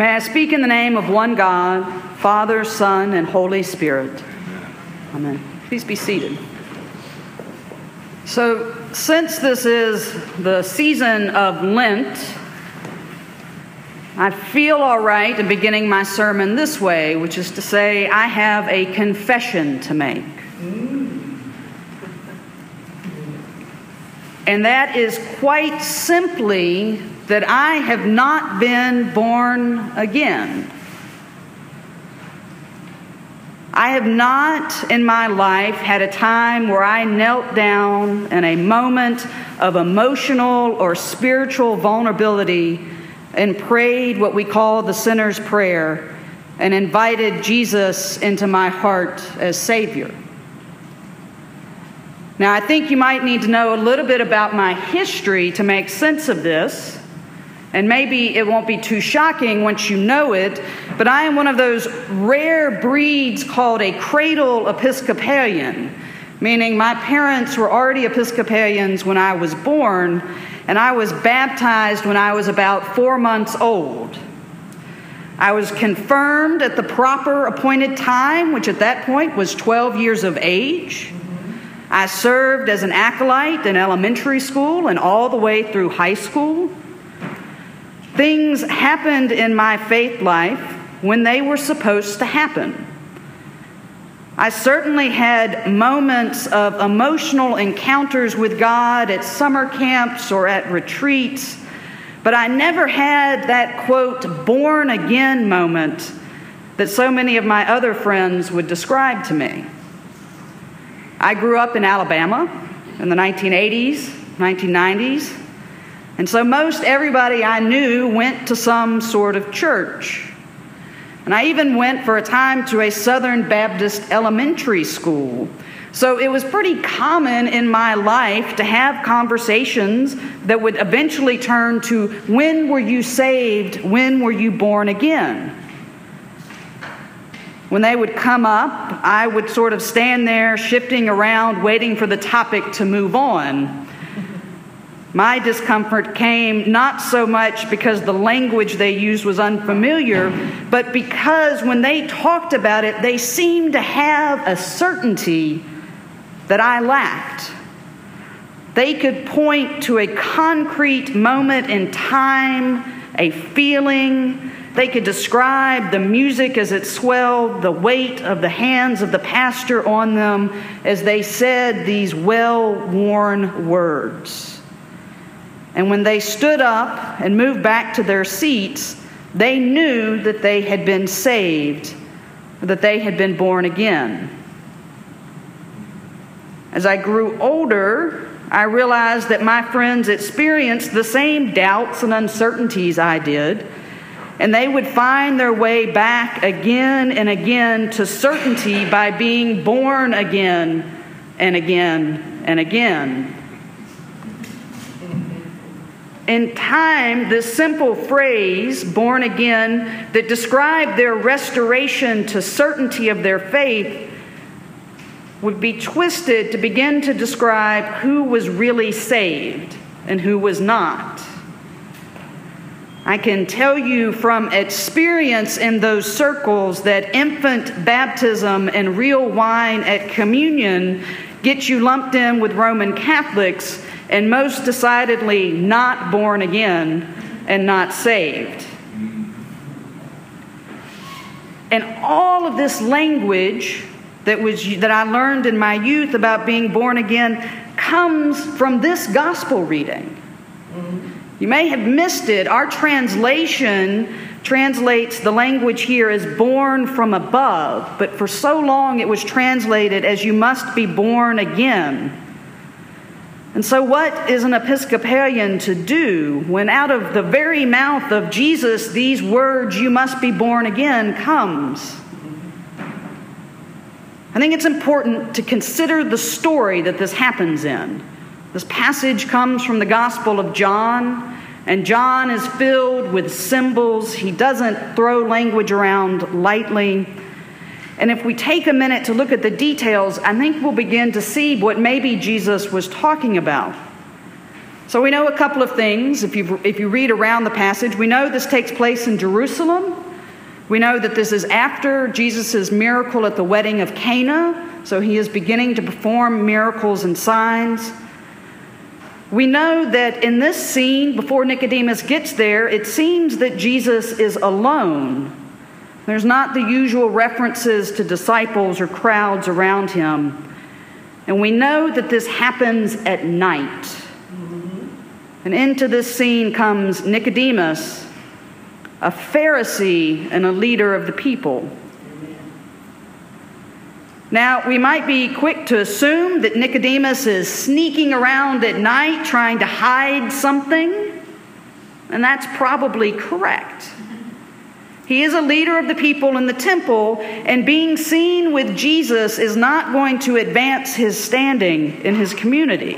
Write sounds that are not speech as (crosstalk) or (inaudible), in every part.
May I speak in the name of one God, Father, Son, and Holy Spirit. Amen. Please be seated. So, since this is the season of Lent, I feel all right in beginning my sermon this way, which is to say, I have a confession to make. Mm. And that is quite simply that I have not been born again. I have not in my life had a time where I knelt down in a moment of emotional or spiritual vulnerability and prayed what we call the sinner's prayer and invited Jesus into my heart as Savior. Now, I think you might need to know a little bit about my history to make sense of this. And maybe it won't be too shocking once you know it, but I am one of those rare breeds called a cradle Episcopalian, meaning my parents were already Episcopalians when I was born, and I was baptized when I was about four months old. I was confirmed at the proper appointed time, which at that point was 12 years of age. I served as an acolyte in elementary school and all the way through high school. Things happened in my faith life when they were supposed to happen. I certainly had moments of emotional encounters with God at summer camps or at retreats, but I never had that quote, born again moment that so many of my other friends would describe to me. I grew up in Alabama in the 1980s, 1990s, and so most everybody I knew went to some sort of church. And I even went for a time to a Southern Baptist elementary school. So it was pretty common in my life to have conversations that would eventually turn to when were you saved? When were you born again? When they would come up, I would sort of stand there shifting around, waiting for the topic to move on. My discomfort came not so much because the language they used was unfamiliar, but because when they talked about it, they seemed to have a certainty that I lacked. They could point to a concrete moment in time, a feeling, they could describe the music as it swelled, the weight of the hands of the pastor on them as they said these well worn words. And when they stood up and moved back to their seats, they knew that they had been saved, that they had been born again. As I grew older, I realized that my friends experienced the same doubts and uncertainties I did and they would find their way back again and again to certainty by being born again and again and again. In time, this simple phrase, born again, that described their restoration to certainty of their faith, would be twisted to begin to describe who was really saved and who was not. I can tell you from experience in those circles that infant baptism and real wine at communion get you lumped in with Roman Catholics and most decidedly not born again and not saved. And all of this language that, was, that I learned in my youth about being born again comes from this gospel reading. You may have missed it. Our translation translates the language here as born from above, but for so long it was translated as you must be born again. And so, what is an Episcopalian to do when out of the very mouth of Jesus these words, you must be born again, comes? I think it's important to consider the story that this happens in. This passage comes from the Gospel of John, and John is filled with symbols. He doesn't throw language around lightly. And if we take a minute to look at the details, I think we'll begin to see what maybe Jesus was talking about. So we know a couple of things. If you, if you read around the passage, we know this takes place in Jerusalem. We know that this is after Jesus' miracle at the wedding of Cana, so he is beginning to perform miracles and signs. We know that in this scene, before Nicodemus gets there, it seems that Jesus is alone. There's not the usual references to disciples or crowds around him. And we know that this happens at night. Mm-hmm. And into this scene comes Nicodemus, a Pharisee and a leader of the people. Now, we might be quick to assume that Nicodemus is sneaking around at night trying to hide something, and that's probably correct. He is a leader of the people in the temple, and being seen with Jesus is not going to advance his standing in his community.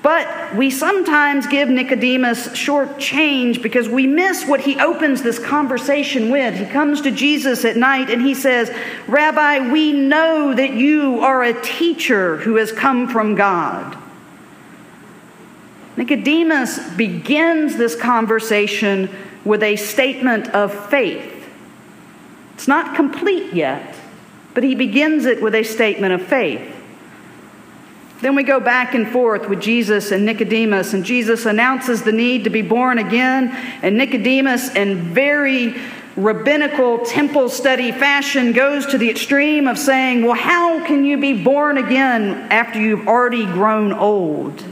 But we sometimes give Nicodemus short change because we miss what he opens this conversation with. He comes to Jesus at night and he says, Rabbi, we know that you are a teacher who has come from God. Nicodemus begins this conversation with a statement of faith. It's not complete yet, but he begins it with a statement of faith. Then we go back and forth with Jesus and Nicodemus, and Jesus announces the need to be born again. And Nicodemus, in very rabbinical temple study fashion, goes to the extreme of saying, Well, how can you be born again after you've already grown old?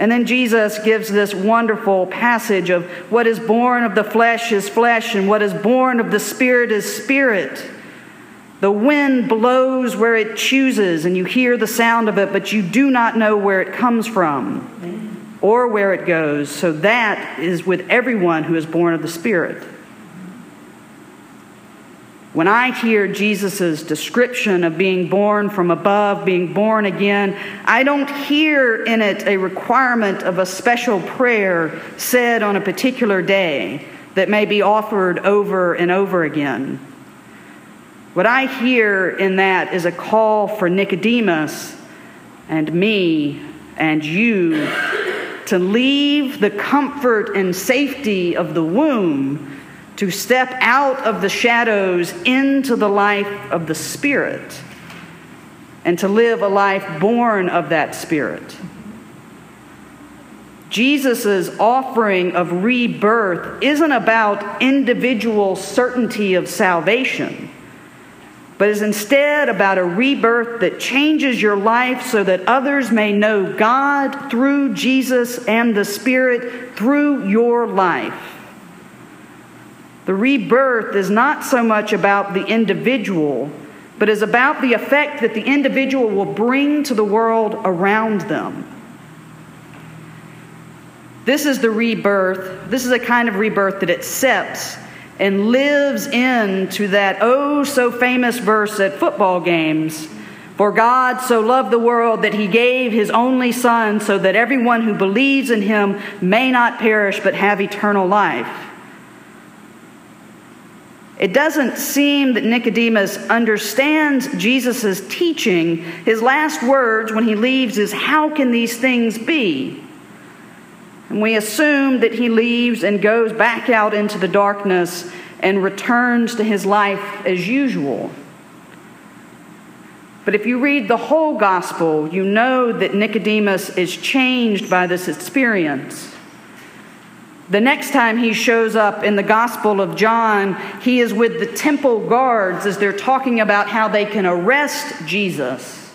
And then Jesus gives this wonderful passage of what is born of the flesh is flesh, and what is born of the spirit is spirit. The wind blows where it chooses, and you hear the sound of it, but you do not know where it comes from or where it goes. So that is with everyone who is born of the Spirit. When I hear Jesus' description of being born from above, being born again, I don't hear in it a requirement of a special prayer said on a particular day that may be offered over and over again. What I hear in that is a call for Nicodemus and me and you to leave the comfort and safety of the womb to step out of the shadows into the life of the Spirit and to live a life born of that Spirit. Jesus' offering of rebirth isn't about individual certainty of salvation but is instead about a rebirth that changes your life so that others may know God through Jesus and the Spirit through your life. The rebirth is not so much about the individual, but is about the effect that the individual will bring to the world around them. This is the rebirth. This is a kind of rebirth that accepts and lives into that oh so famous verse at football games. For God so loved the world that he gave his only Son so that everyone who believes in him may not perish but have eternal life. It doesn't seem that Nicodemus understands Jesus' teaching. His last words when he leaves is, How can these things be? And we assume that he leaves and goes back out into the darkness and returns to his life as usual. But if you read the whole gospel, you know that Nicodemus is changed by this experience. The next time he shows up in the Gospel of John, he is with the temple guards as they're talking about how they can arrest Jesus.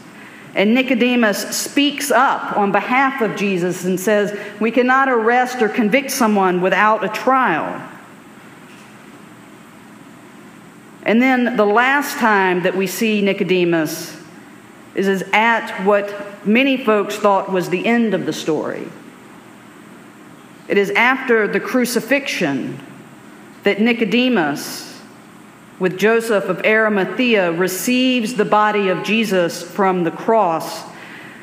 And Nicodemus speaks up on behalf of Jesus and says, We cannot arrest or convict someone without a trial. And then the last time that we see Nicodemus is, at what many folks thought was the end of the story. It is after the crucifixion that Nicodemus with Joseph of Arimathea receives the body of Jesus from the cross.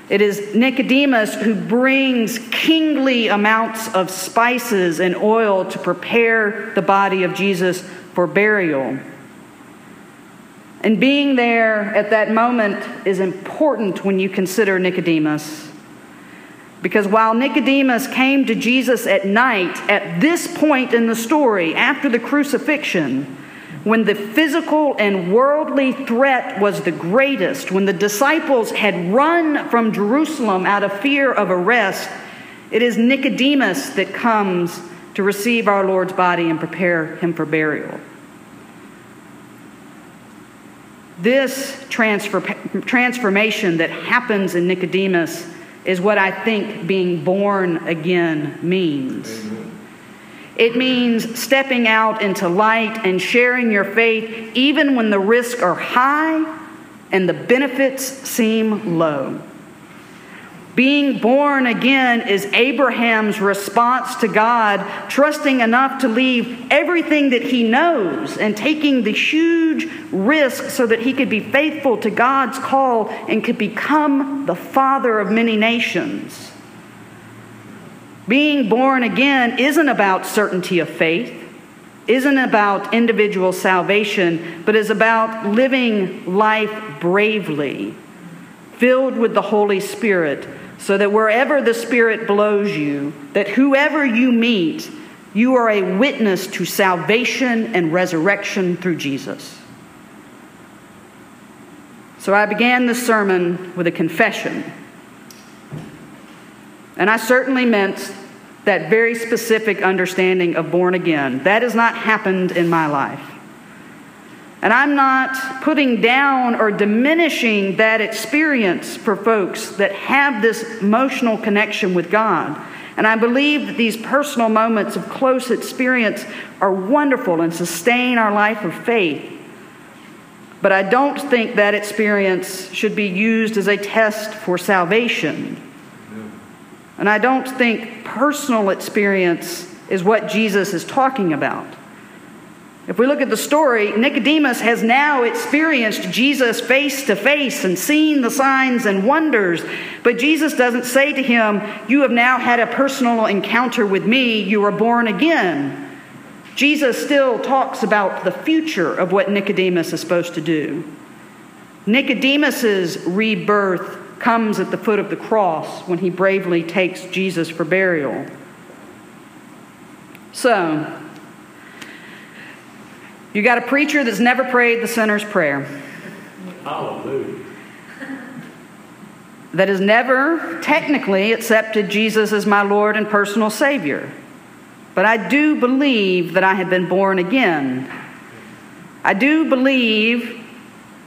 It is Nicodemus who brings kingly amounts of spices and oil to prepare the body of Jesus for burial. And being there at that moment is important when you consider Nicodemus. Because while Nicodemus came to Jesus at night, at this point in the story, after the crucifixion, when the physical and worldly threat was the greatest, when the disciples had run from Jerusalem out of fear of arrest, it is Nicodemus that comes to receive our Lord's body and prepare him for burial. This transfer, transformation that happens in Nicodemus is what I think being born again means. It means stepping out into light and sharing your faith even when the risks are high and the benefits seem low. Being born again is Abraham's response to God, trusting enough to leave everything that he knows and taking the huge risk so that he could be faithful to God's call and could become the father of many nations. Being born again isn't about certainty of faith, isn't about individual salvation, but is about living life bravely, filled with the Holy Spirit so that wherever the Spirit blows you, that whoever you meet, you are a witness to salvation and resurrection through Jesus. So I began the sermon with a confession. And I certainly meant that very specific understanding of born again. That has not happened in my life. And I'm not putting down or diminishing that experience for folks that have this emotional connection with God. And I believe that these personal moments of close experience are wonderful and sustain our life of faith. But I don't think that experience should be used as a test for salvation. And I don't think personal experience is what Jesus is talking about. If we look at the story, Nicodemus has now experienced Jesus face to face and seen the signs and wonders. But Jesus doesn't say to him, You have now had a personal encounter with me, you are born again. Jesus still talks about the future of what Nicodemus is supposed to do. Nicodemus's rebirth comes at the foot of the cross when he bravely takes Jesus for burial. So, you got a preacher that's never prayed the sinner's prayer. Hallelujah. That has never technically accepted Jesus as my Lord and personal Savior. But I do believe that I have been born again. I do believe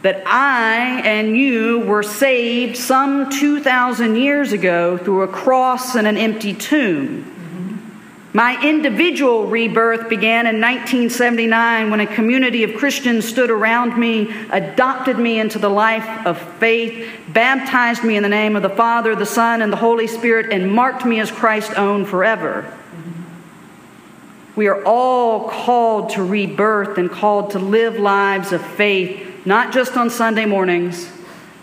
that I and you were saved some 2,000 years ago through a cross and an empty tomb. My individual rebirth began in 1979 when a community of Christians stood around me, adopted me into the life of faith, baptized me in the name of the Father, the Son, and the Holy Spirit, and marked me as Christ's own forever. We are all called to rebirth and called to live lives of faith, not just on Sunday mornings,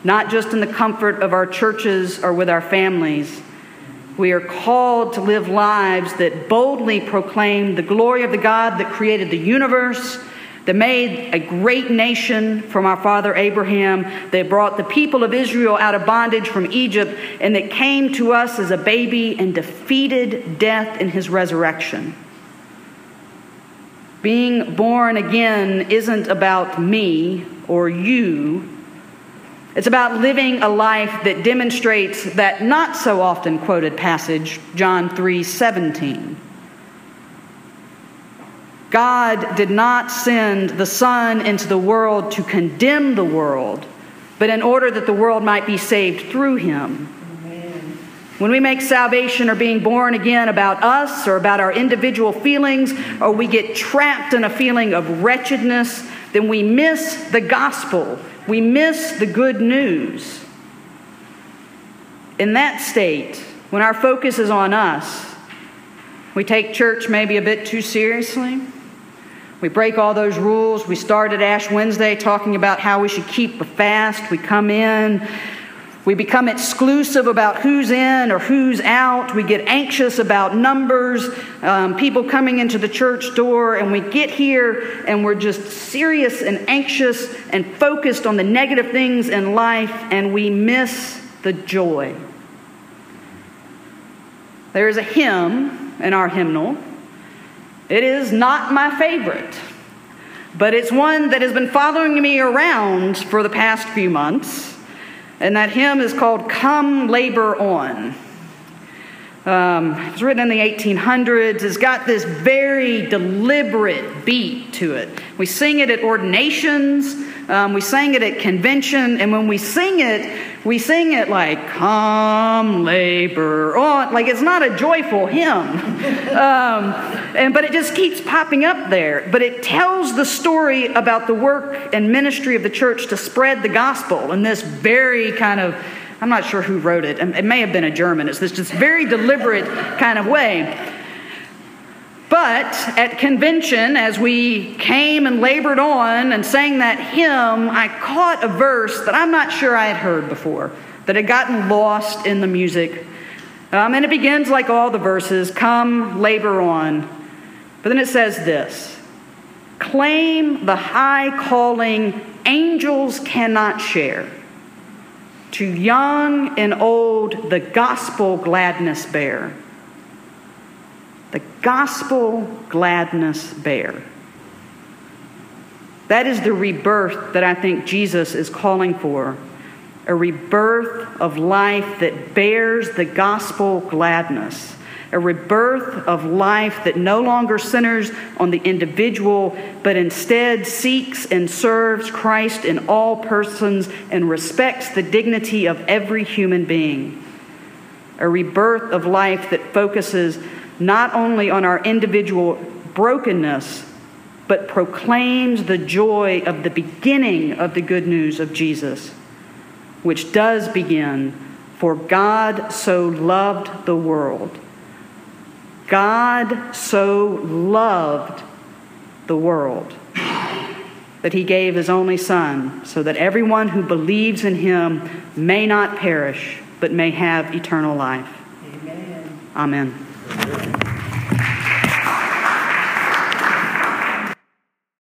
not just in the comfort of our churches or with our families we are called to live lives that boldly proclaim the glory of the God that created the universe, that made a great nation from our father Abraham, that brought the people of Israel out of bondage from Egypt, and that came to us as a baby and defeated death in his resurrection. Being born again isn't about me or you, it's about living a life that demonstrates that not so often quoted passage, John 3 17. God did not send the Son into the world to condemn the world, but in order that the world might be saved through him. Amen. When we make salvation or being born again about us or about our individual feelings, or we get trapped in a feeling of wretchedness, then we miss the gospel we miss the good news. In that state, when our focus is on us, we take church maybe a bit too seriously. We break all those rules. We started Ash Wednesday talking about how we should keep a fast. We come in We become exclusive about who's in or who's out. We get anxious about numbers, um, people coming into the church door, and we get here and we're just serious and anxious and focused on the negative things in life, and we miss the joy. There is a hymn in our hymnal. It is not my favorite, but it's one that has been following me around for the past few months. And that hymn is called Come Labor On. Um, it was written in the 1800s. It's got this very deliberate beat to it. We sing it at ordinations, um, we sang it at convention, and when we sing it, we sing it like, Come labor on. Like it's not a joyful hymn. (laughs) Um, and, but it just keeps popping up there. But it tells the story about the work and ministry of the church to spread the gospel in this very kind of I'm not sure who wrote it. It may have been a German. It's this just very deliberate kind of way. But at convention, as we came and labored on and sang that hymn, I caught a verse that I'm not sure I had heard before, that had gotten lost in the music. Um, and it begins like all the verses come, labor on. But then it says this claim the high calling angels cannot share to young and old, the gospel gladness bear. The gospel gladness bear. That is the rebirth that I think Jesus is calling for a rebirth of life that bears the gospel gladness a rebirth of life that no longer centers on the individual, but instead seeks and serves Christ in all persons and respects the dignity of every human being. A rebirth of life that focuses not only on our individual brokenness, but proclaims the joy of the beginning of the good news of Jesus, which does begin, for God so loved the world God so loved the world that he gave his only Son, so that everyone who believes in him may not perish, but may have eternal life. Amen. Amen.